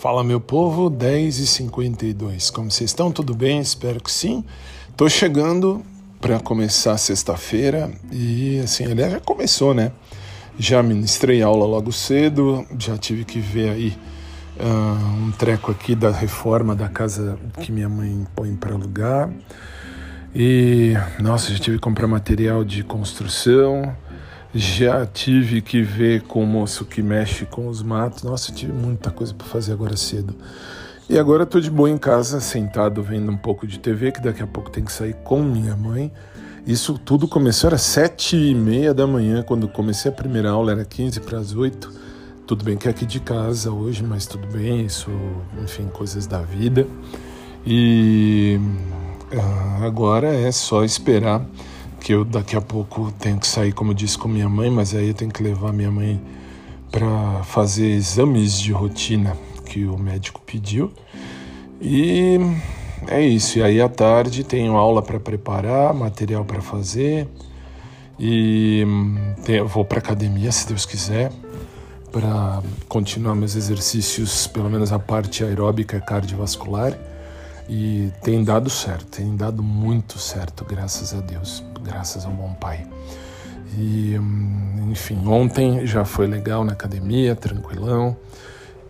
Fala meu povo, 10 e 52 Como vocês estão? Tudo bem? Espero que sim. Tô chegando para começar sexta-feira e assim, aliás já começou, né? Já ministrei aula logo cedo, já tive que ver aí uh, um treco aqui da reforma da casa que minha mãe põe para alugar. E nossa, já tive que comprar material de construção já tive que ver com o moço que mexe com os matos. Nossa, tive muita coisa para fazer agora cedo. E agora estou de boa em casa, sentado vendo um pouco de TV, que daqui a pouco tem que sair com minha mãe. Isso tudo começou, era sete e meia da manhã, quando comecei a primeira aula, era 15 para as oito. Tudo bem que é aqui de casa hoje, mas tudo bem, isso, enfim, coisas da vida. E ah, agora é só esperar que eu daqui a pouco tenho que sair, como eu disse, com minha mãe, mas aí eu tenho que levar minha mãe para fazer exames de rotina que o médico pediu. E é isso. E aí à tarde tenho aula para preparar, material para fazer. E tenho, vou para academia, se Deus quiser, para continuar meus exercícios, pelo menos a parte aeróbica cardiovascular. E tem dado certo, tem dado muito certo, graças a Deus, graças ao bom Pai. E, hum, enfim, ontem já foi legal na academia, tranquilão.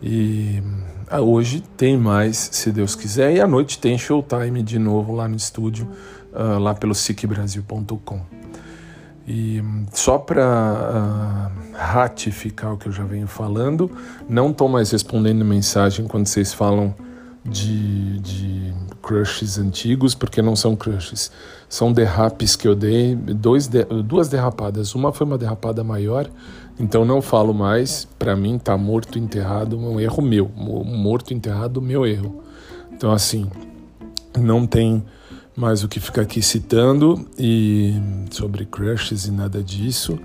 E hum, hoje tem mais, se Deus quiser. E à noite tem showtime de novo lá no estúdio, uh, lá pelo sicbrasil.com. E hum, só para uh, ratificar o que eu já venho falando, não estou mais respondendo mensagem quando vocês falam de, de crushes antigos, porque não são crushes. São derrapes que eu dei, dois de, duas derrapadas. Uma foi uma derrapada maior, então não falo mais. Para mim, tá morto, enterrado, um erro meu. Morto, enterrado, meu erro. Então, assim, não tem mais o que ficar aqui citando e sobre crushes e nada disso.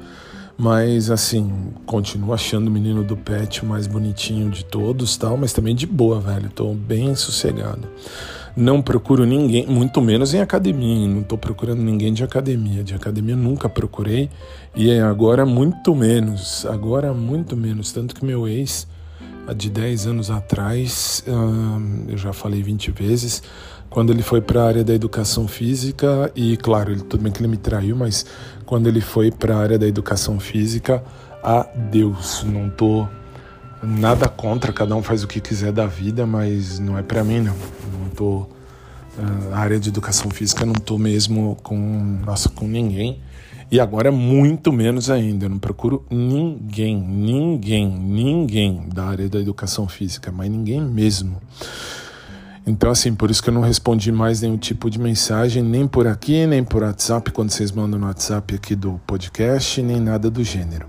Mas assim, continuo achando o menino do pet mais bonitinho de todos, tal, mas também de boa, velho. Tô bem sossegado. Não procuro ninguém, muito menos em academia. Não tô procurando ninguém de academia. De academia nunca procurei e agora muito menos. Agora muito menos. Tanto que meu ex, de 10 anos atrás, eu já falei 20 vezes, quando ele foi para a área da educação física e claro, ele, tudo bem que ele me traiu, mas quando ele foi para a área da educação física, adeus, não tô nada contra, cada um faz o que quiser da vida, mas não é para mim não. Não tô a área de educação física não tô mesmo com nossa com ninguém. E agora é muito menos ainda. Eu não procuro ninguém, ninguém, ninguém da área da educação física, mas ninguém mesmo. Então, assim, por isso que eu não respondi mais nenhum tipo de mensagem, nem por aqui, nem por WhatsApp, quando vocês mandam no WhatsApp aqui do podcast, nem nada do gênero.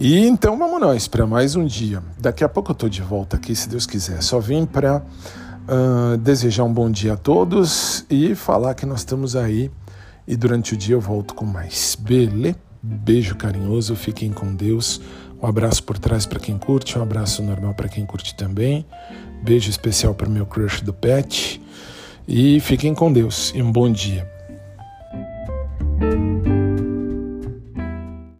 E então vamos nós para mais um dia. Daqui a pouco eu estou de volta aqui, se Deus quiser. Só vim para uh, desejar um bom dia a todos e falar que nós estamos aí. E durante o dia eu volto com mais. Beleza? Beijo carinhoso, fiquem com Deus. Um abraço por trás para quem curte, um abraço normal para quem curte também. Beijo especial para o meu crush do pet. E fiquem com Deus e um bom dia.